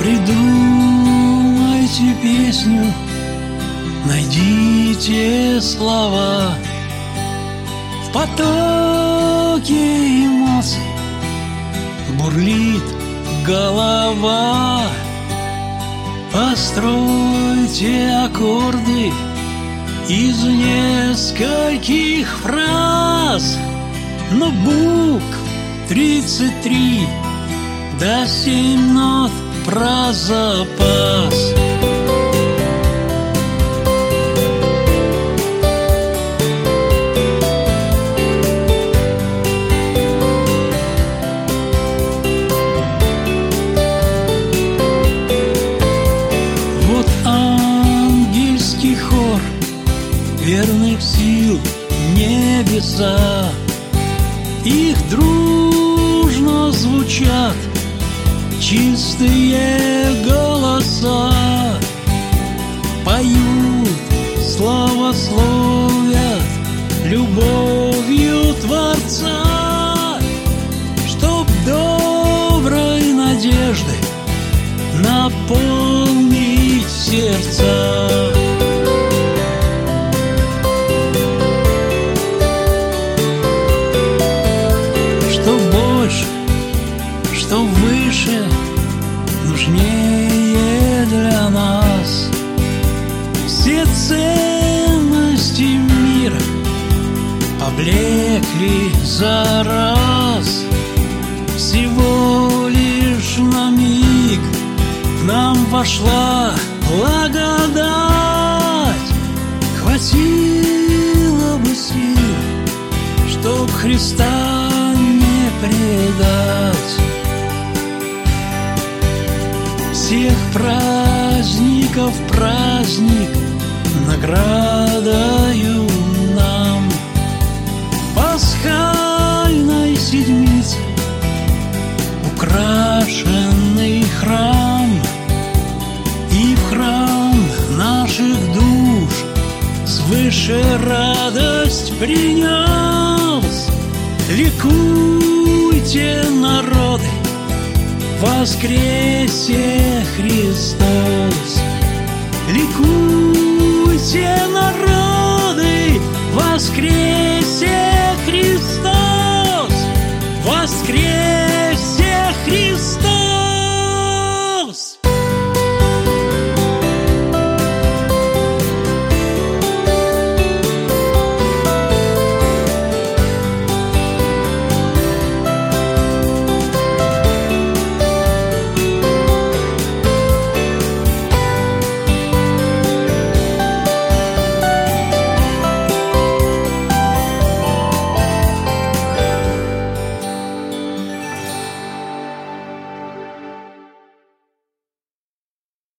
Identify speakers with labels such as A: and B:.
A: Придумайте песню, найдите слова. В потоке эмоций бурлит голова. Постройте аккорды из нескольких фраз. Но букв тридцать три да семь нот про запас. Вот ангельский хор верных сил небеса. Их дружно звучат чистые голоса Поют, славословят любовью Творца. Чтоб доброй надежды наполнить сердца. Что больше, что выше, нужнее для нас. Все ценности мира поблекли за раз. Всего лишь на миг к нам вошла благодать. Хватило бы сил, чтоб Христа не предать. Праздников праздник наградою нам Пасхальной седмицы украшенный храм И в храм наших душ свыше радость принес Ликуйте, народы, воскресе Христос. воскресе Христа.